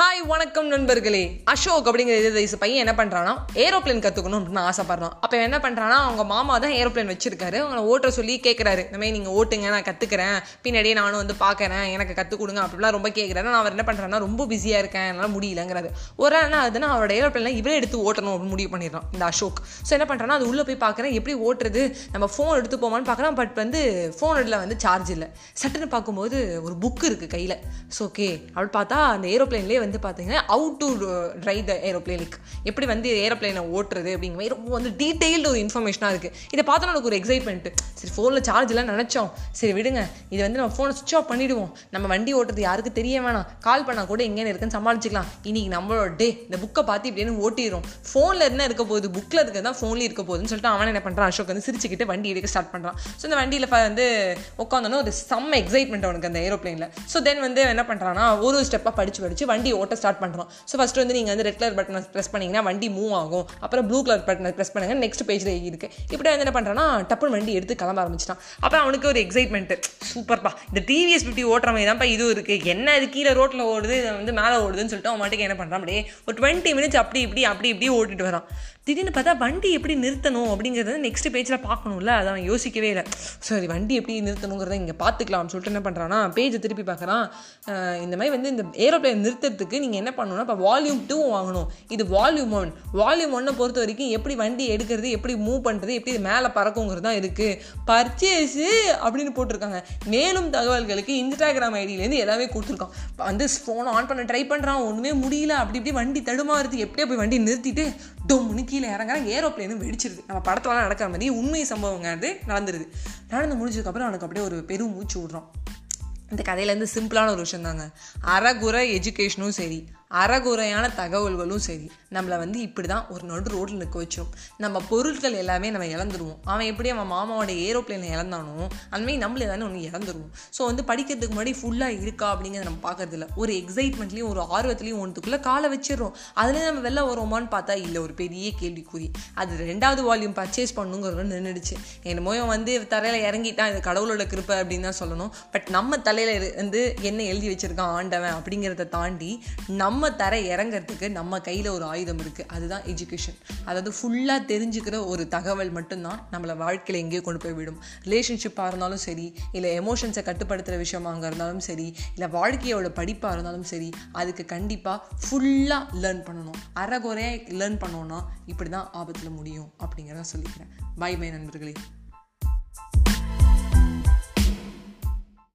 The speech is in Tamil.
ஹாய் வணக்கம் நண்பர்களே. அசோக் அப்படிங்கிற இது பையன் என்ன பண்ணுறான்னா ஏரோப்ளேன் கற்றுக்கணும் அப்படின்னு ஆசைப்படுறான். அப்போ என்ன பண்ணுறான்னா அவங்க மாமா தான் ஏரோப்ளேன் வச்சிருக்காரு. அவங்களை ஓட்ட சொல்லி கேட்குறாரு இந்த மாதிரி நீங்கள் ஓட்டுங்க நான் கற்றுக்கிறேன் பின்னாடியே நானும் வந்து பார்க்குறேன் எனக்கு கற்றுக் கொடுங்க அப்படிலாம் ரொம்ப கேட்குறாரு நான் அவர் என்ன பண்ணுறான்னா ரொம்ப பிஸியாக இருக்கேன். என்னால் முடியலங்கிறாரு. ஒரு நாள் என்ன ஆகுதுன்னா அவரோட ஏரோப்ளேனில் இவரே எடுத்து ஓட்டணும் அப்படின்னு முடிவு பண்ணிடுறான் இந்த அசோக். ஸோ என்ன பண்ணுறான்னா அது உள்ளே போய் பார்க்குறேன் எப்படி ஓட்டுறது? நம்ம ஃபோன் எடுத்து போமான்னு பார்க்குறேன் பட் வந்து ஃபோன் வந்து சார்ஜ் இல்லை. சட்டுன்னு பார்க்கும்போது ஒரு புக் இருக்குது கையில். ஸோ ஓகே அப்படி பார்த்தா அந்த ஏரோப்ளேன்லேயே வந்து பார்த்தீங்கன்னா அவுட் டு ட்ரை த ஏரோப்ளேனுக்கு எப்படி வந்து ஏரோப்ளேனை ஓட்டுறது அப்படிங்கிற மாதிரி ரொம்ப வந்து டீட்டெயில்டு ஒரு இன்ஃபர்மேஷனாக இருக்குது இதை பார்த்தா எனக்கு ஒரு எக்ஸைட்மெண்ட்டு சரி ஃபோனில் சார்ஜ் எல்லாம் நினச்சோம். சரி விடுங்க. இது வந்து நம்ம ஃபோனை சுவிச் ஆஃப் பண்ணிவிடுவோம் நம்ம வண்டி ஓட்டுறது யாருக்கு தெரிய வேணாம். கால் பண்ணால் கூட எங்கேன்னு இருக்குன்னு சமாளிச்சிக்கலாம். இன்னைக்கு நம்மளோட டே இந்த புக்கை பார்த்து இப்படின்னு ஓட்டிடும் ஃபோனில் என்ன இருக்க போகுது? புக்கில் இருக்கிறது தான் ஃபோன்லேயே இருக்க போகுதுன்னு சொல்லிட்டு அவன் என்ன பண்ணுறான் அசோக் வந்து சிரிச்சுக்கிட்டு வண்டி எடுக்க ஸ்டார்ட் பண்ணுறான் ஸோ இந்த வண்டியில் வந்து உட்காந்தோன்னா ஒரு செம்ம எக்ஸைட்மெண்ட் அவனுக்கு அந்த ஏரோப்ளேனில் ஸோ தென் வந்து என்ன பண்ணுறான்னா ஒரு ஸ்டெப்பாக படித்து படித்து வண்டி ஓட்ட ஸ்டார்ட் பண்ணுறோம் ஸோ ஃபஸ்ட்டு வந்து நீங்கள் வந்து ரெட் கலர் பட்டனை ப்ரெஸ் பண்ணிங்கன்னா வண்டி மூவ் ஆகும். அப்புறம் ப்ளூ கலர் பட்டனை ப்ரெஸ் பண்ணுங்க. நெக்ஸ்ட் பேஜில் இருக்கு. இப்படி வந்து என்ன பண்ணுறான்னா டப்புன்னு வண்டி எடுத்து கிளம்ப ஆரம்பிச்சிட்டான். அப்புறம் அவனுக்கு ஒரு எக்ஸைட்மெண்ட்டு சூப்பர்ப்பா இந்த டிவிஎஸ் ஃபிஃப்டி ஓட்டுற மாதிரி தான்ப்பா இதுவும் இருக்குது என்ன இது கீழே ரோட்டில் ஓடுது இதை வந்து மேலே ஓடுதுன்னு சொல்லிட்டு அவன் மாட்டுக்கு என்ன பண்ணுறான் அப்படியே ஒரு டுவெண்ட்டி மினிட்ஸ் அப்படி இப்படி அப்படி இப்படி ஓட்டிட்டு வரான். திடீர்னு பார்த்தா வண்டி எப்படி நிறுத்தணும் அப்படிங்கிறது நெக்ஸ்ட் பேஜில் பார்க்கணும்ல. அதை அவன் யோசிக்கவே இல்லை. சரி வண்டி எப்படி நிறுத்தணுங்கிறத இங்கே பார்த்துக்கலாம்னு சொல்லிட்டு என்ன பண்ணுறான்னா பேஜை திருப்பி பார்க்குறான். இந்த மாதிரி வந்து இந்த ஏரோப்ளேன் நிறுத்துறதுக்கு நீங்கள் என்ன பண்ணணும்னா இப்போ வால்யூம் டூ வாங்கணும். இது வால்யூம் ஒன் வால்யூம் ஒன்னை பொறுத்த வரைக்கும் எப்படி வண்டி எடுக்கிறது எப்படி மூவ் பண்ணுறது எப்படி இது மேலே பறக்குங்கிறது தான் இருக்குது பர்ச்சேஸு அப்படின்னு போட்டிருக்காங்க. மேலும் தகவல்களுக்கு இன்ஸ்டாகிராம் ஐடியிலேருந்து எல்லாமே கொடுத்துருக்கோம். வந்து ஃபோனை ஆன் பண்ண ட்ரை பண்ணுறான் ஒன்றுமே முடியல. அப்படி இப்படி வண்டி தடுமாறுது. எப்படியே போய் வண்டி நிறுத்திட்டு டொம்னு கீழே இறங்குறாங்க ஏரோப்ளேனும் வெடிச்சிருது. நம்ம படத்துலலாம் நடக்கிற மாதிரி உண்மை சம்பவங்கிறது நடந்துருது. நடந்து முடிஞ்சதுக்கப்புறம் அவனுக்கு அப்படியே ஒரு பெரும் மூச்சு விட்றான். இந்த கதையிலேருந்து சிம்பிளான ஒரு விஷயம் தாங்க அறகுறை எஜுகேஷனும் சரி. அறகுறையான தகவல்களும் சரி. நம்மளை வந்து இப்படி தான் ஒரு நடு ரோட்டில் நிற்க வச்சிடும் நம்ம பொருட்கள் எல்லாமே நம்ம இழந்துருவோம். அவன் எப்படி அவன் மாமாவோட ஏரோப்ளேனை இழந்தானோ அந்தமாதிரி நம்மள தானே ஒன்று இழந்துருவோம். ஸோ வந்து படிக்கிறதுக்கு முன்னாடி ஃபுல்லாக இருக்கா அப்படிங்கிறத நம்ம பார்க்கறதில்ல ஒரு எக்ஸைட்மெண்ட்லேயும் ஒரு ஆர்வத்துலேயும் ஒன்றுக்குள்ளே காலை வச்சிடுறோம் அதுலேயே நம்ம வெளில வருவோமான்னு பார்த்தா இல்லை ஒரு பெரிய கேள்விக்குறி. அது ரெண்டாவது வால்யூம் பர்ச்சேஸ் பண்ணுங்கிறது நின்றுடுச்சு என்னமோ இவன் வந்து தரையில் இறங்கிட்டான் இது கடவுளோட கிருப்பை அப்படின்னு தான் சொல்லணும். பட் நம்ம தலையில் இருந்து என்ன எழுதி வச்சிருக்கான் ஆண்டவன் அப்படிங்கிறத தாண்டி நம்ம தர இறங்கிறதுக்கு நம்ம கையில் ஒரு ஆயுதம் இருக்குது அதுதான் எஜுகேஷன் அதாவது ஃபுல்லாக தெரிஞ்சுக்கிற ஒரு தகவல் மட்டும்தான் நம்மளை வாழ்க்கையில் எங்கேயோ கொண்டு போய் விடும். ரிலேஷன்ஷிப்பாக இருந்தாலும் சரி இல்லை எமோஷன்ஸை கட்டுப்படுத்துகிற விஷயமாக இருந்தாலும் சரி இல்லை வாழ்க்கையோட படிப்பாக இருந்தாலும் சரி அதுக்கு கண்டிப்பாக ஃபுல்லாக லேர்ன் பண்ணணும். அறகுறையாக லேர்ன் பண்ணோன்னா இப்படி தான் ஆபத்தில் முடியும் அப்படிங்கிறத சொல்லிக்கிறேன். பை பை நண்பர்களே.